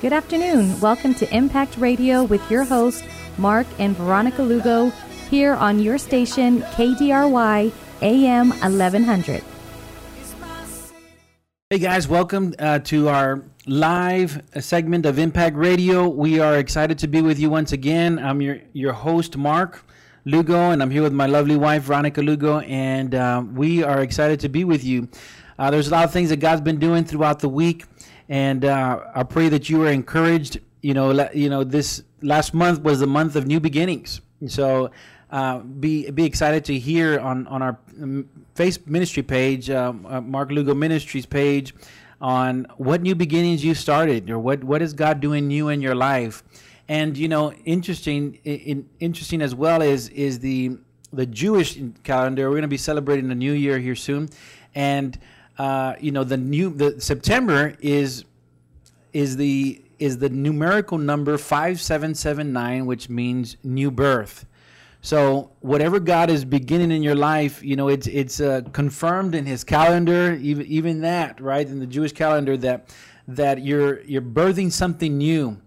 Good afternoon. Welcome to Impact Radio with your host, Mark and Veronica Lugo, here on your station, KDRY AM 1100. Hey guys, welcome uh, to our live segment of Impact Radio. We are excited to be with you once again. I'm your, your host, Mark Lugo, and I'm here with my lovely wife, Veronica Lugo, and uh, we are excited to be with you. Uh, there's a lot of things that God's been doing throughout the week and uh, I pray that you are encouraged. You know, you know, this last month was the month of new beginnings. So uh, be be excited to hear on on our um, face ministry page, um, uh, Mark Lugo Ministries page, on what new beginnings you started or what what is God doing new in your life. And you know, interesting, in, interesting as well is is the the Jewish calendar. We're going to be celebrating the New Year here soon, and uh, you know the new the September is is the is the numerical number 5779 which means new birth. So whatever god is beginning in your life you know it's it's uh, confirmed in his calendar even even that right in the jewish calendar that that you're you're birthing something new.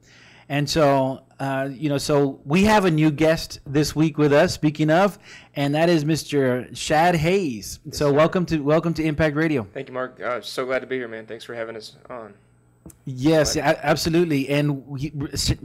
And so uh, you know so we have a new guest this week with us speaking of and that is mr Chad Hayes. Yes, so sir. welcome to welcome to impact radio. Thank you mark. Uh, so glad to be here man. Thanks for having us on. Yes, absolutely. And he,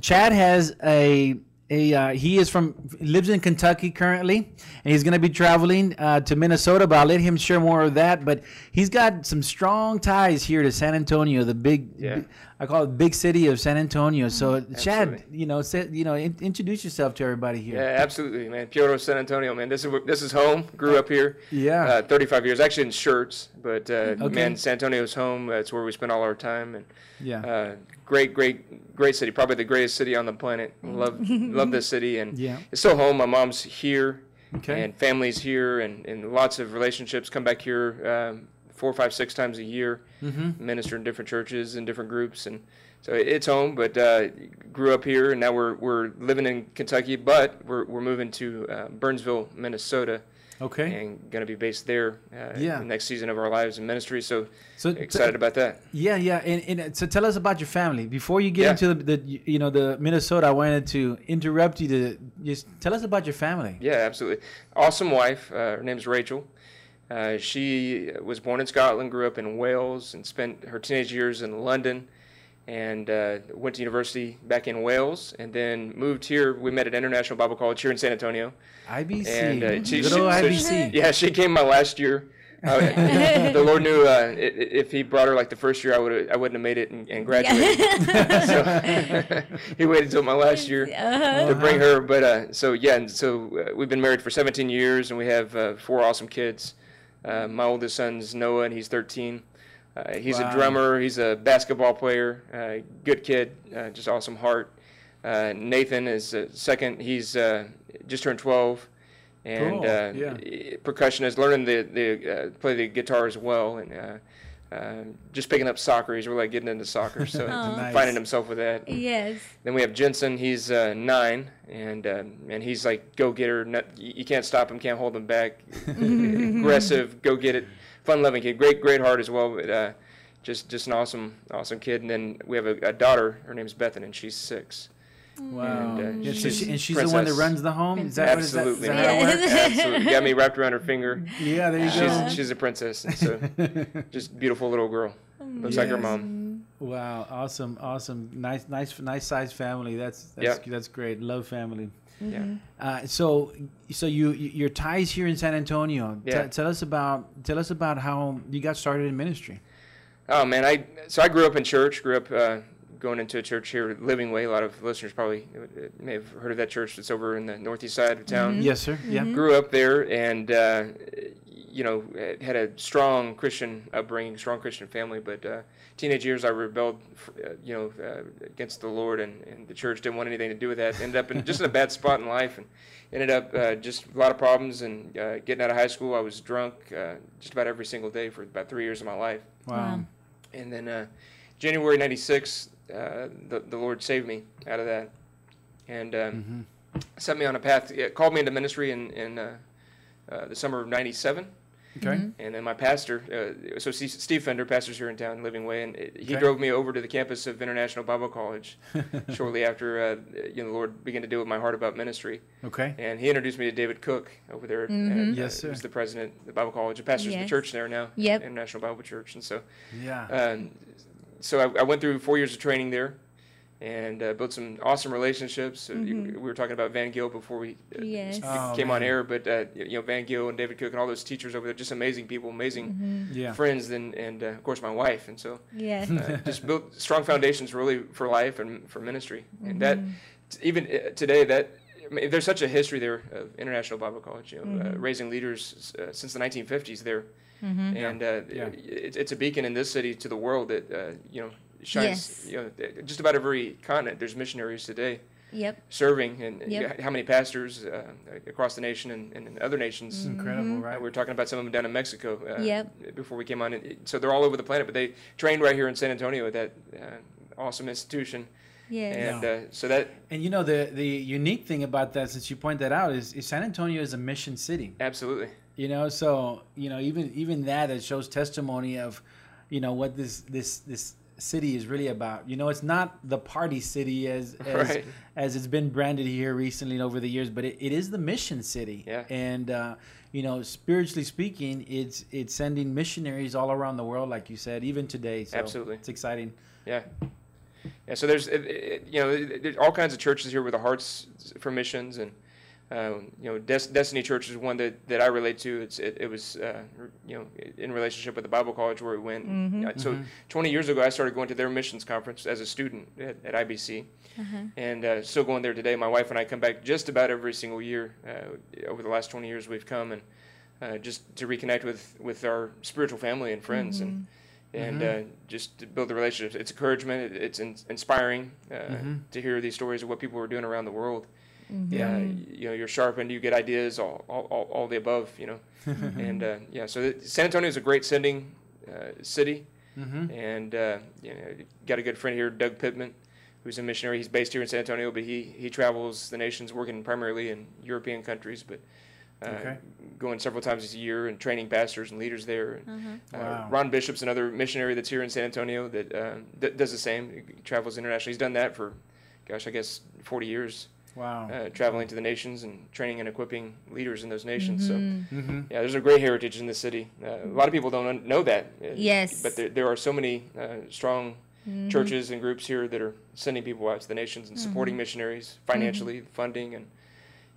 Chad has a a uh, he is from lives in Kentucky currently, and he's going to be traveling uh, to Minnesota. But I'll let him share more of that. But he's got some strong ties here to San Antonio, the big, yeah. I call it big city of San Antonio. So absolutely. Chad, you know, say, you know, in, introduce yourself to everybody here. Yeah, absolutely, man. Puro San Antonio, man. This is this is home. Grew up here. Yeah. Uh, 35 years, actually in shirts, but uh, okay. man, San Antonio's home. That's where we spend all our time, and yeah, uh, great, great, great city. Probably the greatest city on the planet. Love love this city, and yeah. it's still home. My mom's here. Okay. And family's here, and, and lots of relationships come back here. Um, four, five, six times a year, mm-hmm. minister in different churches and different groups, and so it's home. But uh, grew up here, and now we're we're living in Kentucky, but we're we're moving to uh, Burnsville, Minnesota. Okay. And going to be based there. Uh, yeah. The next season of our lives in ministry. So, so excited t- about that. Yeah, yeah. And, and, so tell us about your family before you get yeah. into the, the, you know the Minnesota. I wanted to interrupt you to just tell us about your family. Yeah, absolutely. Awesome wife. Uh, her name's Rachel. Uh, she was born in Scotland, grew up in Wales, and spent her teenage years in London, and uh, went to university back in Wales, and then moved here. We met at International Bible College here in San Antonio. IBC. And uh, she, Good old so IBC. She, yeah, she came my last year. Uh, the Lord knew uh, if He brought her like the first year, I would I wouldn't have made it and, and graduated. so He waited until my last year uh-huh. to bring her. But uh, so yeah, and so uh, we've been married for 17 years, and we have uh, four awesome kids. Uh, my oldest son's Noah, and he's 13. Uh, he's wow. a drummer. He's a basketball player. Uh, good kid. Uh, just awesome heart. Uh, Nathan is second. He's just turned 12, and cool. yeah. percussionist, learning the the play the guitar as well, and um, just picking up soccer. He's really getting into soccer, so nice. finding himself with that. Yes. Then we have Jensen. He's uh, nine, and uh, and he's like go getter. You can't stop him, can't hold him back. Aggressive, go get it, fun loving kid. Great, great heart as well. But, uh, just just an awesome awesome kid. And then we have a, a daughter. Her name's Bethan, and she's six. Wow. And, uh, she's, she, and she's the one that runs the home? Is that Absolutely. What, is that, is that Absolutely. Got me wrapped around her finger. Yeah, there you she's, go. She's a princess. So just beautiful little girl. Looks yes. like her mom. Wow, awesome, awesome. Nice, nice, nice size family. That's that's, yep. that's great. Love family. Yeah. Uh, so, so you your ties here in San Antonio. Yeah. T- tell us about tell us about how you got started in ministry. Oh man, I so I grew up in church. Grew up uh, going into a church here, Living Way. A lot of listeners probably may have heard of that church that's over in the northeast side of town. Mm-hmm. Yes, sir. Yeah. Mm-hmm. Grew up there and, uh, you know, had a strong Christian upbringing, strong Christian family. But uh, teenage years, I rebelled, uh, you know, uh, against the Lord, and, and the church didn't want anything to do with that. Ended up in just in a bad spot in life, and ended up uh, just a lot of problems. And uh, getting out of high school, I was drunk just about every single day for about three years of my life. Wow. And then January '96, uh, the, the Lord saved me out of that and um, mm-hmm. set me on a path. It called me into ministry in, in uh, uh, the summer of 97. Okay. And then my pastor, uh, so Steve Steve Fender, pastors here in town, Living Way, and uh, he Okay. drove me over to the campus of International Bible College shortly after uh, you know the Lord began to deal with my heart about ministry. Okay. And he introduced me to David Cook over there. Mhm. And, uh, Yes, sir. He's the president of the Bible College, and pastors Yes. the church there now. Yep. International Bible Church, and so Yeah. um, so I, I went through four years of training there, and uh, built some awesome relationships. Uh, Mhm. We were talking about Van Gill before we uh, Yes. Oh, came on air, but uh, you know Van Gill and David Cook and all those teachers over there, just amazing people, amazing Mhm. Yeah. friends, and and uh, of course my wife, and so Yes. uh, just built strong foundations really for life and for ministry, and that Mhm. even uh, today that. I mean, there's such a history there of International Bible College, you know, uh, Mhm. raising leaders uh, since the 1950s there, Mhm. Yeah. and uh, Yeah. it, it's a beacon in this city to the world that uh, you know shines. Yes. You know, just about every continent there's missionaries today Yep. serving, and Yep. how many pastors uh, across the nation and, and in other nations. Incredible, Uh, right? we were talking about some of them down in Mexico. Uh, Yep. Before we came on, so they're all over the planet, but they trained right here in San Antonio at that uh, awesome institution, Yes. and uh, so that And you know the the unique thing about that, since you point that out, is, is San Antonio is a mission city. absolutely, You know, so you know even even that it shows testimony of, you know, what this this this city is really about. You know, it's not the party city as as, Right. as it's been branded here recently and over the years, but it, it is the mission city. Yeah. And uh, you know, spiritually speaking, it's it's sending missionaries all around the world, like you said, even today. So Absolutely. it's exciting. yeah. Yeah, so there's it, it, you know there's all kinds of churches here with the hearts for missions and um, you know Des- Destiny Church is one that, that I relate to. It's it, it was uh, you know in relationship with the Bible College where we went. Mhm. Uh, So 20 years ago I started going to their missions conference as a student at, at IBC Uh-huh. and uh, still going there today. My wife and I come back just about every single year uh, over the last 20 years we've come and uh, just to reconnect with with our spiritual family and friends and and uh, just to build the relationships. It's encouragement. It, it's in, inspiring to hear these stories of what people are doing around the world. Yeah. Uh, you know, you're sharpened. You get ideas. All all, all, all the above. You know, and uh, yeah. So San Antonio is a great sending uh, city, Mm-hmm. and uh, you know, got a good friend here, Doug Pittman, who's a missionary. He's based here in San Antonio, but he he travels the nations, working primarily in European countries, but. Uh, Okay. Going several times a year and training pastors and leaders there. And, Uh-huh. uh, Wow. Ron Bishop's another missionary that's here in San Antonio that uh, d- does the same. He travels internationally. He's done that for, gosh, I guess 40 years, Wow. uh, traveling to the nations and training and equipping leaders in those nations. So, Mhm. mm-hmm. yeah, there's a great heritage in this city. Uh, a lot of people don't un- know that. uh, Yes. But there, there are so many uh, strong Mhm. churches and groups here that are sending people out to the nations and supporting Mm-hmm. missionaries financially, funding, and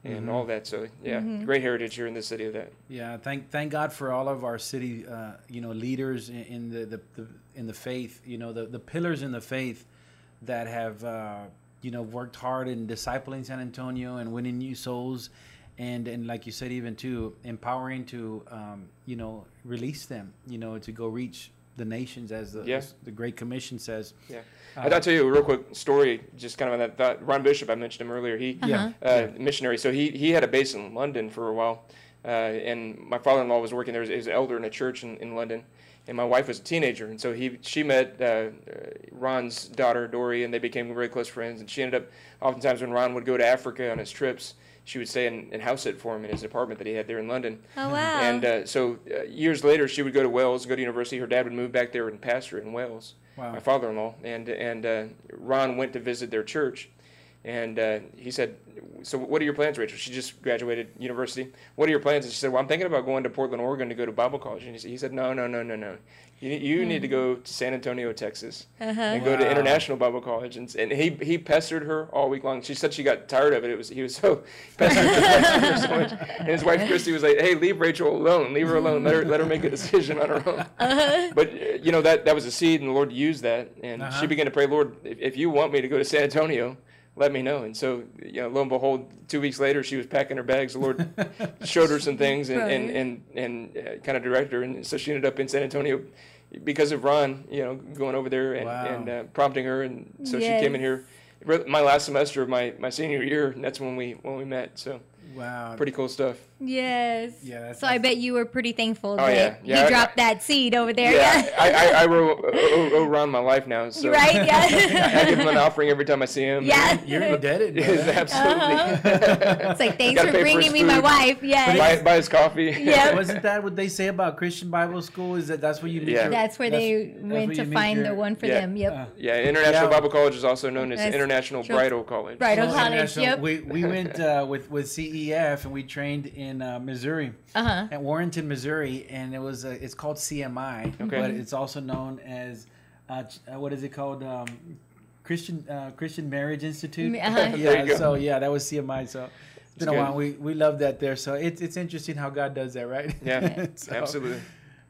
and all that. So, yeah, Mhm. great heritage here in the city of that. Yeah, thank thank God for all of our city, uh, you know, leaders in, in the, the, the in the faith. You know, the the pillars in the faith that have uh, you know worked hard in discipling San Antonio and winning new souls, and and like you said, even too empowering to um, you know release them. You know, to go reach the nations as the Yeah. the Great Commission says. Yeah. Uh, I'll tell you a real quick story, just kind of on that thought. Ron Bishop, I mentioned him earlier. He, Yeah. uh, missionary. So he, he had a base in London for a while, uh, and my father-in-law was working there as, as an elder in a church in, in London, and my wife was a teenager, and so he she met uh, uh, Ron's daughter Dory, and they became very close friends. And she ended up, oftentimes when Ron would go to Africa on his trips, she would stay and, and house sit for him in his apartment that he had there in London. Oh wow. And uh, so uh, years later, she would go to Wales, go to university. Her dad would move back there and pastor in Wales Wow. my father-in-law, and and uh, Ron went to visit their church, and uh, he said, "So what are your plans, Rachel?" She just graduated university. What are your plans? And she said, "Well, I'm thinking about going to Portland, Oregon, to go to Bible college." And he said, "No, no, no, no, no. You, you need to go to San Antonio, Texas, uh-huh. and go to International Bible College." And, and he he pestered her all week long. She said she got tired of it. It was he was so pestered her so much. And his wife Christy was like, "Hey, leave Rachel alone. Leave her alone. Let her let her make a decision on her own." Uh-huh. but you know that that was a seed, and the Lord used that, and Uh-huh. she began to pray, Lord, if, if you want me to go to San Antonio, let me know. And so, you know, lo and behold, two weeks later, she was packing her bags. The Lord showed her some things and and Right. and, and uh, kind of directed her, and so she ended up in San Antonio because of Ron, you know, going over there and Wow. and uh, prompting her, and so she came in here. My last semester of my, my senior year, and that's when we when we met. So wow. pretty cool stuff. Yes. Yeah, that's- so I bet you were pretty thankful Oh, that yeah. Yeah, he I- dropped that seed over there. Yeah, Yeah. I, I, I row, row, row around my life now. So right. I give him an offering every time I see him. yeah. You're indebted. Yes, brother. absolutely. It's like thanks for pay for bringing me my wife. Yes. buy, buy his coffee. Yeah. Wasn't that what they say about Christian Bible school? Is that that's where you meet Yeah. your- That's where they that's went to find your- the one for Yeah. them. Yep. uh, Yeah, International Yeah. Bible College is also known as That's International. Bridal College. Bridal College, yep. We we went uh, with with CEF and we trained in uh, Missouri. Uh huh. at Warrenton, Missouri, and it was uh, it's called CMI, Okay. but it's also known as uh, uh, what is it called? Um, Christian uh, Christian Marriage Institute. Uh-huh. Yeah, so yeah, that was CMI. So it's been a good. while. We we love that there. So it's it's interesting how God does that, right? Yeah, So- absolutely.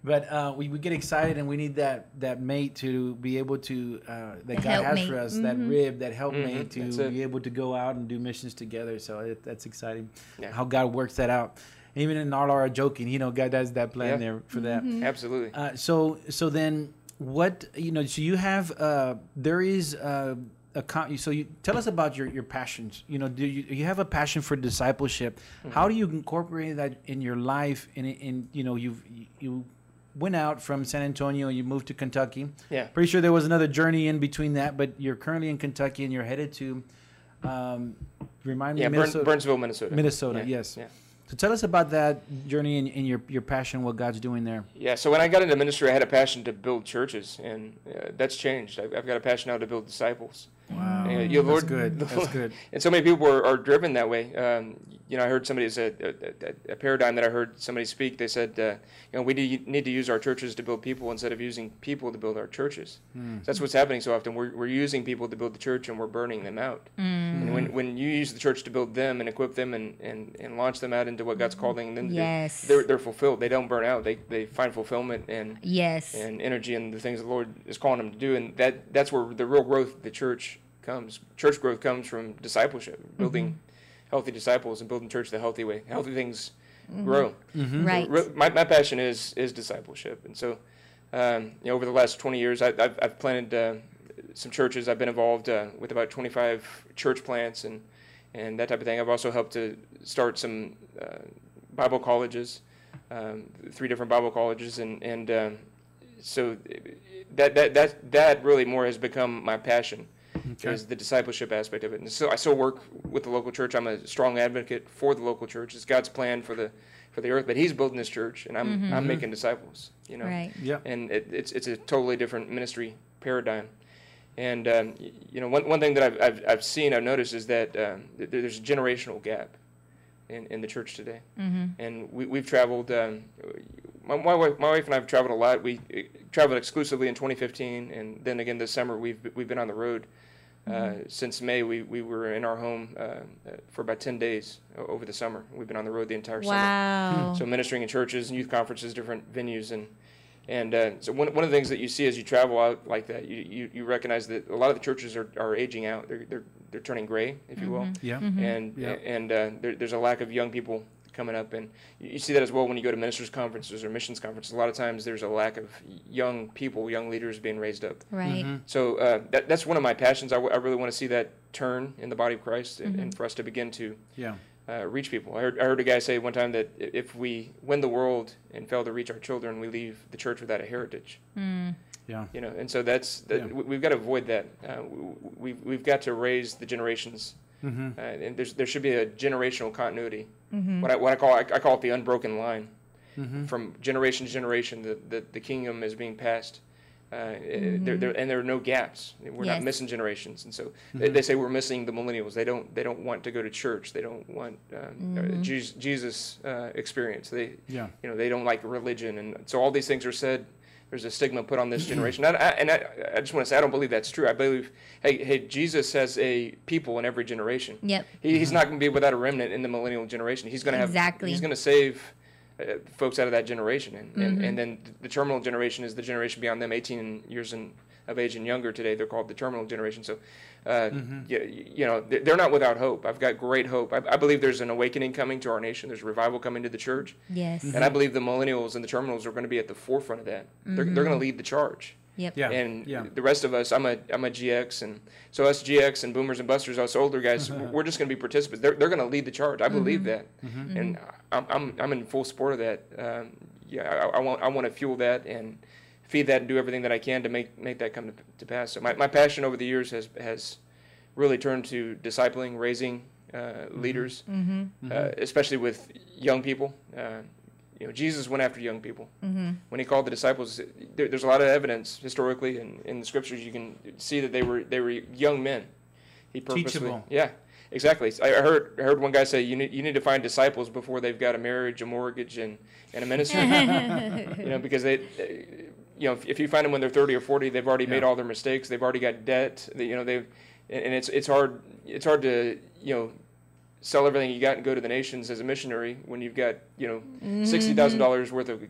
But uh, we, we get excited and we need that that mate to be able to uh, that The God has helpmate. for us, that Mhm. rib, that helpmate Mhm, that's to be able to go out and do missions together. So it, that's exciting. Yeah. How God works that out. Even in all our joking, you know, God has that plan Yeah. there for that. Absolutely. Uh, so so then what you know? So you have uh, there is uh, a con- so you tell us about your your passions. You know, do you you have a passion for discipleship? Mm-hmm. How do you incorporate that in your life? In in you know you've you went out from San Antonio, and you moved to Kentucky. Yeah. Pretty sure there was another journey in between that, but you're currently in Kentucky and you're headed to. Um, remind me, Yeah, Burn, Minnesota. Burnsville, Minnesota. Minnesota, Yeah, yes. Yeah. So tell us about that journey and, and your your passion, what God's doing there. Yeah, so when I got into ministry, I had a passion to build churches, and uh, that's changed. I've, I've got a passion now to build disciples. Wow, Yeah, you- that's Lord- good. the That's good. And so many people are, are driven that way. Um, you know, I heard somebody said a, a, a paradigm that I heard somebody speak. They said, uh, you know, we need, need to use our churches to build people instead of using people to build our churches. Hmm. So that's what's happening so often. We're, we're using people to build the church, and we're burning them out. And when, when you use the church to build them and equip them and, and, and launch them out into what God's calling them to, Yes. they're, they're fulfilled. They don't burn out. They, they find fulfillment and Yes. and energy and the things the Lord is calling them to do. And that that's where the real growth of the church comes. Church growth comes from discipleship, building healthy disciples and building church the healthy way. Healthy things grow. Right. Re- My, my passion is is discipleship, and so um, you know, over the last 20 years, I, I've, I've planted uh, some churches. I've been involved uh, with about 25 church plants and and that type of thing. I've also helped to start some uh, Bible colleges, um, three different Bible colleges, and and um, so that that that that really more has become my passion. Is the discipleship aspect of it, and so I still work with the local church. I'm a strong advocate for the local church. It's God's plan for the for the earth, but He's building this church, and I'm I'm making disciples. You know, Right. Yeah. and it, it's it's a totally different ministry paradigm. And um, you know, one, one thing that I've, I've, I've seen, I've noticed is that um, th- there's a generational gap in, in the church today. And we, we've traveled. Um, my, my wife, my wife and I have traveled a lot. We uh, traveled exclusively in 2015, and then again this summer we've we've been on the road. Uh, since May, we, we were in our home uh, uh, for about 10 days over the summer. We've been on the road the entire summer. Wow. So ministering in churches and youth conferences, different venues, and and uh, so one, one of the things that you see as you travel out like that, you, you, you recognize that a lot of the churches are, are aging out. They're, they're, they're turning gray, if you will, Yeah. and Yeah. and uh, there, there's a lack of young people coming up, and you, you see that as well when you go to ministers conferences or missions conferences. A lot of times there's a lack of young people, young leaders being raised up. Right. So uh, that, that's one of my passions. I, w- I really want to see that turn in the body of Christ, and, and for us to begin to Yeah. Uh, reach people. I heard, I heard a guy say one time that if we win the world and fail to reach our children, we leave the church without a heritage. Yeah. You know, and so that's that, Yeah. we- we've got to avoid that. Uh, w- we've we've got to raise the generations, Mm-hmm. uh, and there's there should be a generational continuity. What I what I call I, I call it the unbroken line, Mm-hmm. from generation to generation. The the, the kingdom is being passed. Uh, there, there, and there are no gaps. We're Yes. not missing generations, and so they, they say we're missing the millennials. They don't. They don't want to go to church. They don't want um, uh, Jesus, Jesus uh, experience. They, Yeah. you know, they don't like religion, and so all these things are said. There's a stigma put on this generation, and, I, and I, I just want to say I don't believe that's true. I believe, hey, hey, Jesus has a people in every generation. Yep. He, he's not going to be without a remnant in the millennial generation. He's going to have Exactly. He's going to save uh, folks out of that generation, and, Mm-hmm. and, and then the terminal generation is the generation beyond them, 18 years in, of age and younger. Today, they're called the terminal generation. So, uh, you, you know, they're they're not without hope. I've got great hope. I, I believe there's an awakening coming to our nation. There's revival coming to the church, Yes. and I believe the millennials and the terminals are going to be at the forefront of that. They're, they're going to lead the charge. Yep. Yeah. And yeah. the rest of us, I'm a I'm a GX, and so us GX and boomers and busters, us older guys, we're just going to be participants. They're, they're going to lead the charge. I believe that, and I'm, I'm I'm in full support of that. Um, yeah, I, I want I want to fuel that and feed that and do everything that I can to make make that come to, to pass. So my, my passion over the years has has really turned to discipling, raising uh, leaders, uh, especially with young people. Uh, you know, Jesus went after young people. Mm-hmm. When he called the disciples, there, there's a lot of evidence historically and in the scriptures. You can see that they were they were young men. He purposely, Teachable. yeah, exactly. I I heard I heard one guy say you need you need to find disciples before they've got a marriage, a mortgage, and and a ministry. you know, because they, they- you know, if, if you find them when they're 30 or 40, they've already made all their mistakes. They've already got debt. They, you know, they've, and and it's it's hard it's hard to you know sell everything you got and go to the nations as a missionary when you've got you know sixty thousand dollars worth of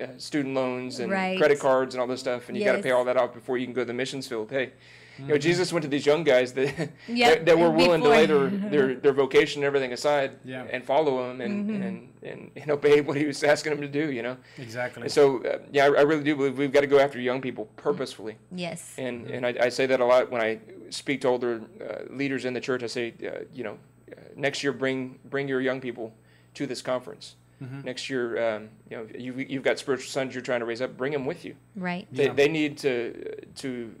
uh, student loans and Right. credit cards and all this stuff, and you got to pay all that off before you can go to the missions field. Hey, you know, Jesus went to these young guys that Yep, that, that were willing to lay their, their, their vocation and everything aside Yeah. and follow him and, and, and, and obey what he was asking them to do. You know, Exactly. and so uh, yeah, I, I really do believe we've got to go after young people purposefully. Yes. And and I, I say that a lot when I speak to older uh, leaders in the church. I say, uh, you know, Uh, next year bring bring your young people to this conference. Mm-hmm. Next year, um, you know, you've, you've got spiritual sons you're trying to raise up. Bring them with you. Right. They, Yeah. they need to to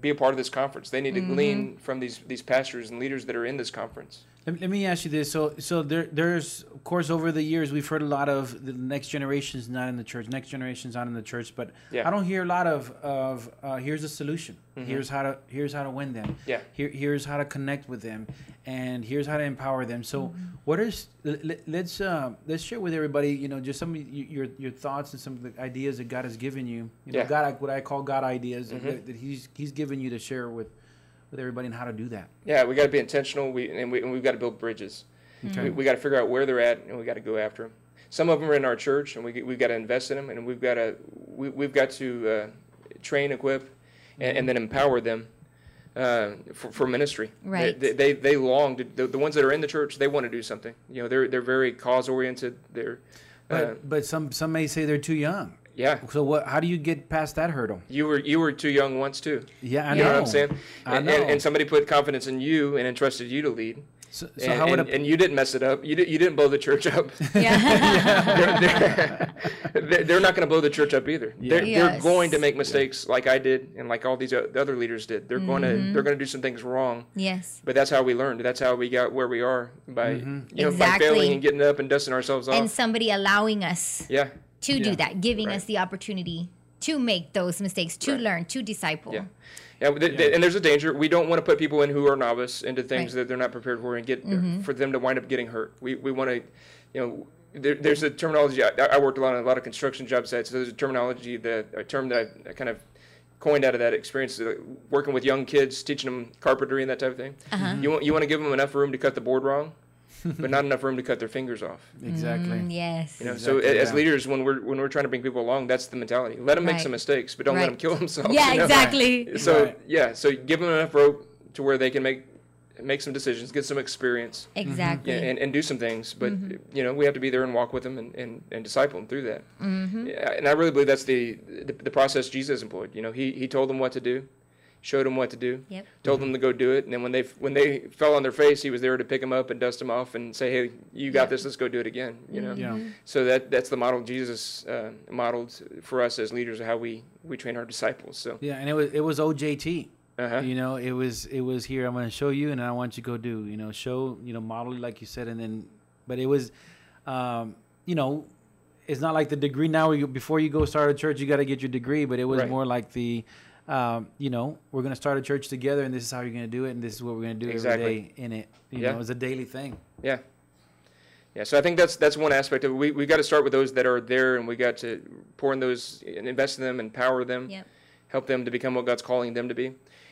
be a part of this conference. They need to mm-hmm. glean from these these pastors and leaders that are in this conference. Let, let me ask you this. So, so there, there's, of course, over the years, we've heard a lot of the next generation's not in the church. Next generation's not in the church, but Yeah. I don't hear a lot of of uh, here's a solution. Here's how to here's how to win them. Yeah. Here, here's how to connect with them, and here's how to empower them. So, what is let, let- let's uh, let's share with everybody. You know, just some of your your thoughts and some of the ideas that God has given you. You know, Yeah. God, what I call God ideas that, that He's He's given you to share with with everybody and how to do that. Yeah, we got to be intentional. We and, we and we've got to build bridges. Okay. We, we got to figure out where they're at, and we got to go after them. Some of them are in our church, and we we've got to invest in them, and we've got to we, we've got to uh, train, equip, and, and then empower them uh, for, for ministry. Right. They they, they long to the, the ones that are in the church. They want to do something. You know, they're they're very cause oriented. They're uh, But but some some may say they're too young. Yeah. So what? How do you get past that hurdle? You were you were too young once too. Yeah, I you know. know, what I'm saying? I and, know. And, and somebody put confidence in you and entrusted you to lead. So, so and, how would and, a and you didn't mess it up. You, did, you didn't blow the church up. Yeah. they're, they're, they're not going to blow the church up either. They're, they're going to make mistakes like I did and like all these o- the other leaders did. They're going Mm-hmm. to they're going to do some things wrong. yes. But that's how we learned. That's how we got where we are by Mm-hmm. you know Exactly. by failing and getting up and dusting ourselves off. And somebody allowing us yeah. To Yeah. do that, giving Right. us the opportunity to make those mistakes, to Right. learn, to disciple. Yeah. Yeah, but th- th- and there's a danger. We don't want to put people in who are novice into things Right. Mm-hmm. that they're not prepared for and get for them to wind up getting hurt. We we want to, you know, there, there's a terminology. I, I worked a lot on a lot of construction job sites. There's a terminology that a term that I, I kind of coined out of that experience, uh, working with young kids, teaching them carpentry and that type of thing. Uh-huh. You want you want to give them enough room to cut the board wrong, but not enough room to cut their fingers off. exactly? Mm, yes. You know, so Exactly, a- as yeah. leaders, when we're when we're trying to bring people along, that's the mentality. Let them make Right. some mistakes, but don't let them kill themselves. Yeah, you know? exactly. So Right. yeah, so give them enough rope to where they can make make some decisions, get some experience, Exactly. yeah, and, and do some things. But you know, we have to be there and walk with them and, and, and disciple them through that. Mm-hmm. Yeah, and I really believe that's the, the the process Jesus employed. You know, he he told them what to do, showed them what to do, Yep. told them to go do it, and then when they when they fell on their face, he was there to pick them up and dust them off and say, hey, you got Yep. this. Let's go do it again. You know. Yeah. So that that's the model Jesus uh, modeled for us as leaders of how we we train our disciples. So Yeah, and it was it was OJT. uh-huh. You know, it was it was here. I'm going to show you, and I want you to go do. You know, show you know model like you said, and then, but it was, um, you know, it's not like the degree now. Where you, before you go start a church, you got to get your degree, but it was Right. more like the, um, you know, we're going to start a church together, and this is how you're going to do it, and this is what we're going to do Exactly. every day in it. You Yeah. know, it's a daily thing. Yeah. Yeah, so I think that's that's one aspect of it. We we got to start with those that are there, and we got to pour in those and invest in them, empower them, Yep. help them to become what God's calling them to be,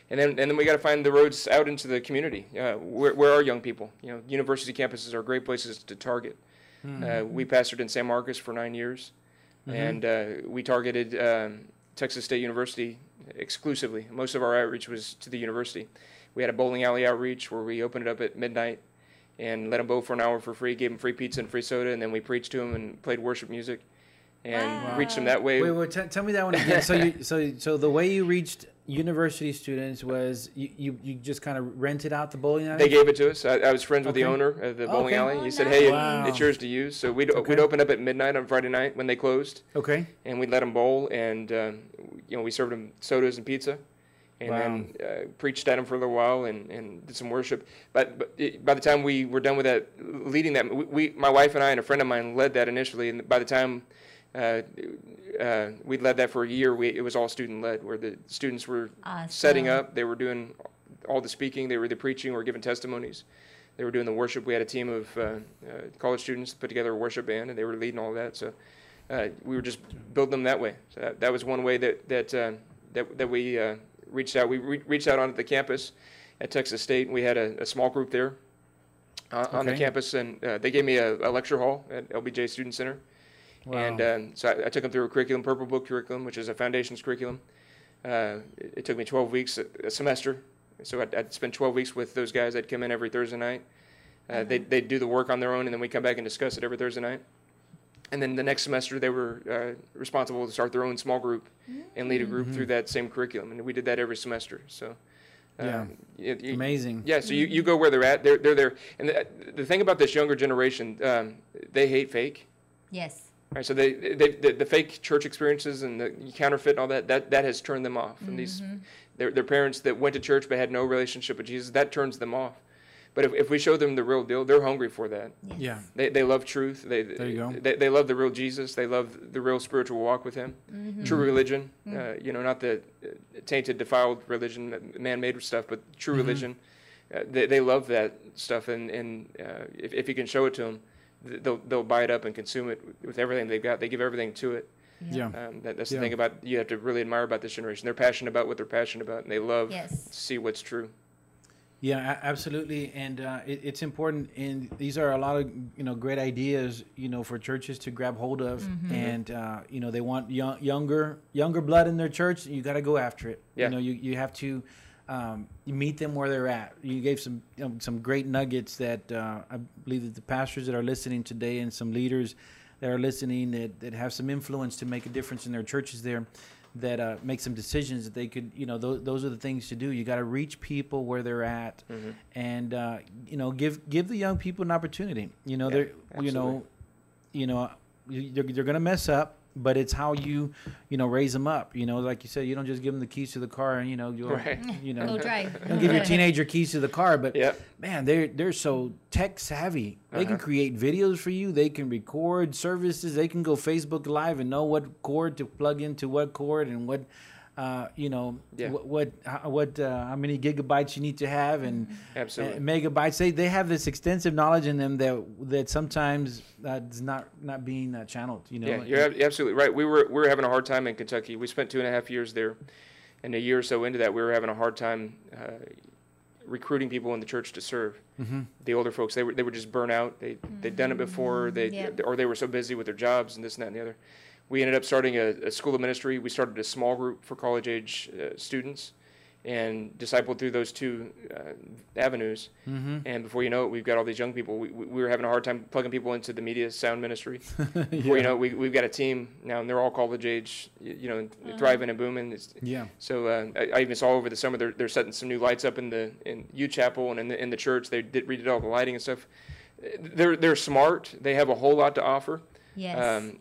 and then and then we got to find the roads out into the community. Uh, where where are young people? You know, university campuses are great places to target. Uh, we pastored in San Marcos for nine years, and uh, we targeted um, Texas State University exclusively. Most of our outreach was to the university. We had a bowling alley outreach where we opened it up at midnight and let them bowl for an hour for free, gave them free pizza and free soda, and then we preached to them and played worship music. and Wow. reach them that way. Wait, wait, t- tell me that one again. So, you, so, so the way you reached university students was you, you, you just kind of rented out the bowling alley. They gave it to us. I, I was friends with the owner of the bowling Okay. alley. Oh, He said, "Hey, Wow. it's yours to use." So we'd Okay. we'd open up at midnight on Friday night when they closed, okay. and we'd let them bowl, and um, you know we served them sodas and pizza, and Wow. then uh, preached at them for a little while and, and did some worship. But, but it, by the time we were done with that, leading that, we, we my wife and I and a friend of mine led that initially, and by the time uh, uh, we led that for a year, we, it was all student led, where the students were setting up, they were doing all the speaking, they were the preaching, we were giving testimonies. They were doing the worship. We had a team of uh, uh, college students put together a worship band, and they were leading all that. So uh, we were just building them that way. So that, that was one way that that uh, that, that we uh, reached out. We re- reached out onto the campus at Texas State. and We had a, a small group there uh, on the campus, and uh, they gave me a, a lecture hall at LBJ Student Center. Wow. And um, so I, I took them through a curriculum, Purple Book curriculum, which is a foundations curriculum. Uh, it, it took me 12 weeks a, a semester. So I'd, I'd spend 12 weeks with those guys. I'd come in every Thursday night. Uh, they'd, they'd do the work on their own, and then we come back and discuss it every Thursday night. And then the next semester, they were uh, responsible to start their own small group and lead a group through that same curriculum. And we did that every semester. So, uh, Yeah. y- y- Amazing. yeah, so you, you go where they're at. They're, they're there. And the, the thing about this younger generation, um, they hate fake. Yes. Right, so they, they the, the fake church experiences and the counterfeit and all that that, that has turned them off. And these their, their parents that went to church but had no relationship with Jesus that turns them off. But if, if we show them the real deal, they're hungry for that. Yeah. They, they love truth. They, There you go. They, they love the real Jesus. They love the real spiritual walk with Him. True religion, uh, you know, not the uh, tainted, defiled religion, man-made stuff, but true religion. Uh, they, they love that stuff, and and uh, if if you can show it to them, they'll they'll buy it up and consume it with everything they've got. They give everything to it. Yeah. Um, that, that's Yeah. the thing about you have to really admire about this generation. They're passionate about what they're passionate about, and they love Yes. to see what's true. Yeah, a- absolutely, and uh, it, it's important. And these are a lot of you know great ideas, you know, for churches to grab hold of. And uh, you know, they want young, younger younger blood in their church. You got to go after it. Yeah. You know, you, you have to um, you meet them where they're at. You gave some you know, some great nuggets that uh, I believe that the pastors that are listening today and some leaders that are listening that, that have some influence to make a difference in their churches there that uh, make some decisions that they could you know those, those are the things to do. You got to reach people where they're at and uh, you know give give the young people an opportunity. You know Yeah, they're you know you know they're, they're gonna mess up but it's how you you know raise them up you know like you said you don't just give them the keys to the car and you know you Right. you Go know drive. don't give your teenager keys to the car but Yep. man they're they're so tech savvy they can Uh-huh. create videos for you they can record services they can go facebook live and know what cord to plug into what cord and what uh, you know Yeah. what what how, what uh, how many gigabytes you need to have and Absolutely. and megabytes they, they have this extensive knowledge in them that that sometimes uh, is not not being uh, channeled you know Yeah, you're ab- absolutely right. We were we were having a hard time in Kentucky. We spent two and a half years there, and a year or so into that, we were having a hard time uh, recruiting people in the church to serve. Mhm. The older folks, they were they were just burnt out. They they'd done it before. They Yep. or they were so busy with their jobs and this and that and the other. We ended up starting a, a school of ministry. We started a small group for college age uh, students, and discipled through those two uh, avenues. mm-hmm. And before you know it, we've got all these young people. We, we we were having a hard time plugging people into the media sound ministry. Before you know, it, we we've got a team now, and they're all college age, you know, and thriving and booming. It's, yeah so uh, I, I even saw over the summer they're, they're setting some new lights up in the in U Chapel and in the in the church. They did redid all the lighting and stuff. They're they're smart. They have a whole lot to offer. Yes. Um,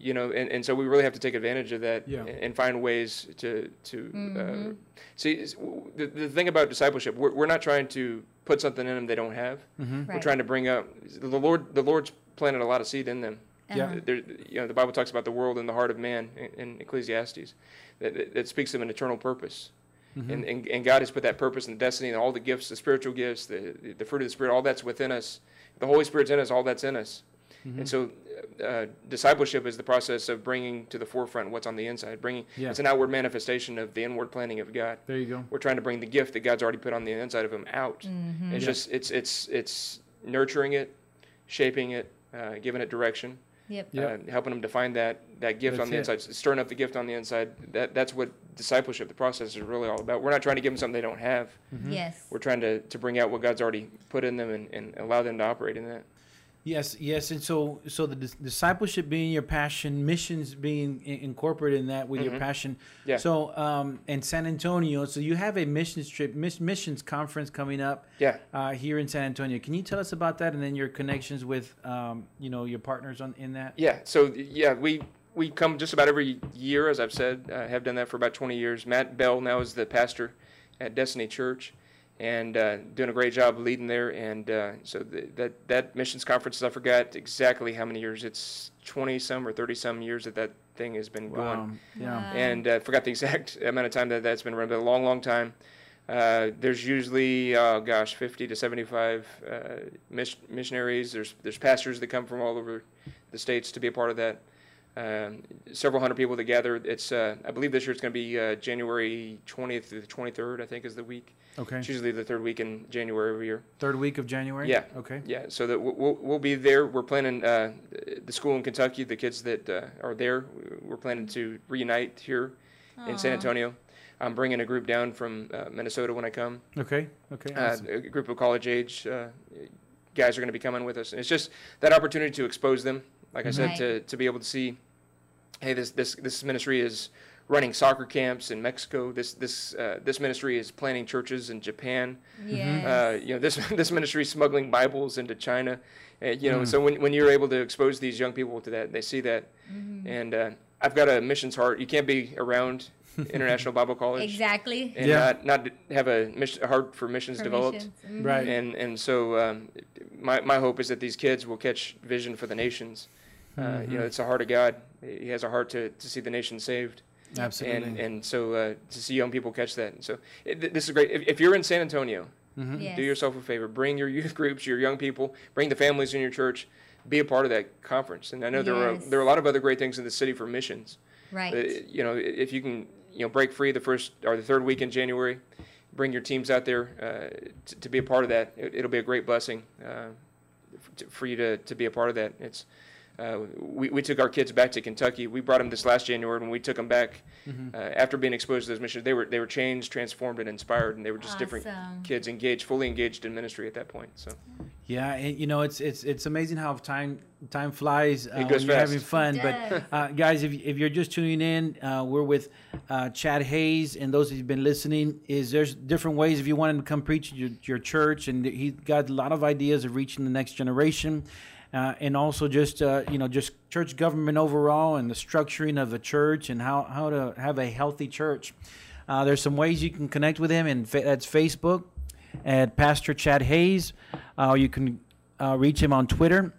you know, and, and so we really have to take advantage of that Yeah. and, and find ways to to Mm-hmm. uh, see. The, the thing about discipleship, we're, we're not trying to put something in them they don't have. mm-hmm. We're trying to bring up the Lord. The Lord's planted a lot of seed in them. Yeah. Uh-huh. There, you know, the Bible talks about the world and the heart of man in, in Ecclesiastes. That, that, that speaks of an eternal purpose. Mm-hmm. And, and, and God has put that purpose and destiny and all the gifts, the spiritual gifts, the, the fruit of the Spirit, all that's within us. The Holy Spirit's in us, all that's in us. Mm-hmm. And so, uh, discipleship is the process of bringing to the forefront what's on the inside. Bringing Yeah. it's an outward manifestation of the inward planning of God. there you go We're trying to bring the gift that God's already put on the inside of him out. Mm-hmm. It's Yeah. just it's it's it's nurturing it, shaping it, uh, giving it direction, Yep. Yep. uh, helping them to find that that gift on the That's inside, stirring up the gift on the inside. That that's what discipleship, the process, is really all about. We're not trying to give them something they don't have. Mm-hmm. Yes. We're trying to, to bring out what God's already put in them and, and allow them to operate in that. Yes, yes, and so so the dis- discipleship being your passion, missions being in- incorporated in that with your passion. Yeah. So um, in San Antonio, so you have a missions trip, miss, missions conference coming up. Yeah. Uh, here in San Antonio, can you tell us about that, and then your connections with um, you know your partners on in that? Yeah. So yeah, we we come just about every year, as I've said. I have done that for about 20 years. Matt Bell now is the pastor at Destiny Church, and uh, doing a great job leading there. And uh, so the, that that missions conference, I forgot exactly how many years. It's 20 some or 30 some years that that thing has been going. Um, yeah. and uh, forgot the exact amount of time that that's been run, but a long, long time. Uh, there's usually, oh gosh, 50 to 75 uh, miss- missionaries. There's there's pastors that come from all over the states to be a part of that. Um, several hundred people together. It's uh, I believe this year it's going to be uh, January 20th through the 23rd. I think is the week. Okay. It's usually the third week in January every year. Third week of January. Yeah. Okay. Yeah, so that we'll, we'll, we'll be there. We're planning uh, the school in Kentucky. The kids that uh, are there, we're planning to reunite here in San Antonio. I'm bringing a group down from uh, Minnesota when I come. Okay. Okay. Uh, awesome. a group of college age uh, guys are going to be coming with us, and it's just that opportunity to expose them. Like I said, Right. to, to be able to see, hey, this this this ministry is running soccer camps in Mexico. This this uh, this ministry is planting churches in Japan. Yes. Uh, you know, this this ministry is smuggling Bibles into China. Uh, you Mm. know, so when when you're able to expose these young people to that, they see that. Mm-hmm. And uh, I've got a missions heart. You can't be around International Bible College exactly. and Yeah. not not have a, mission, a heart for missions developed. Permissions. Mhm. right. And and so um, my my hope is that these kids will catch vision for the nations. Uh, Mm-hmm. You know, it's a heart of God. He has a heart to, to see the nation saved. Absolutely. And and so uh, to see young people catch that. And so it, this is great. If, if you're in San Antonio, Yes. do yourself a favor. Bring your youth groups, your young people, bring the families in your church. Be a part of that conference. And I know there are there are a lot of other great things in the city for missions. Right. Uh, you know, if you can, you know, break free the first or the third week in January, bring your teams out there uh, to, to be a part of that. It, it'll be a great blessing uh, f- for you to, to be a part of that. It's uh, we, we took our kids back to Kentucky. We brought them this last January when we took them back Mm-hmm. uh, after being exposed to those missions. They were they were changed, transformed, and inspired, and they were just different kids engaged, fully engaged in ministry at that point. So Yeah, and, you know it's it's it's amazing how time time flies uh, It goes when you're having fun. But uh, guys, if if you're just tuning in, uh, we're with uh, Chad Hayes, and those who've been listening, is there's different ways if you want to come preach your, your church, and he's got a lot of ideas of reaching the next generation. Uh, and also just uh, you know just church government overall and the structuring of the church and how, how to have a healthy church. Uh, there's some ways you can connect with him, and that's Facebook at Pastor Chad Hayes. Uh, you can uh, reach him on Twitter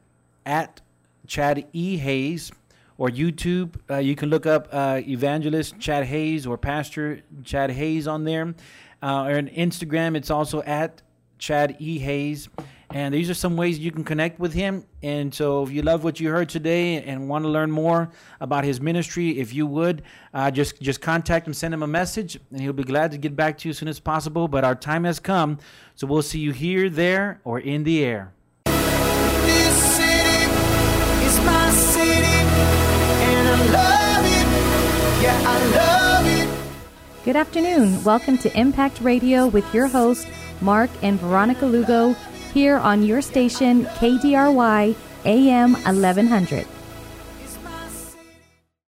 at Chad E. Hayes or YouTube. Uh, you can look up Evangelist Chad Hayes or Pastor Chad Hayes on there. Or on Instagram, it's also at Chad E. Hayes. And these are some ways you can connect with him. And so, if you love what you heard today and want to learn more about his ministry, if you would, uh, just just contact him, send him a message, and he'll be glad to get back to you as soon as possible. But our time has come, so we'll see you here, there, or in the air. This city is my city, and I love it. Yeah, I love it. Good afternoon. Welcome to Impact Radio with your hosts, Mark and Veronica Lugo, here on your station, KDRY AM 1100.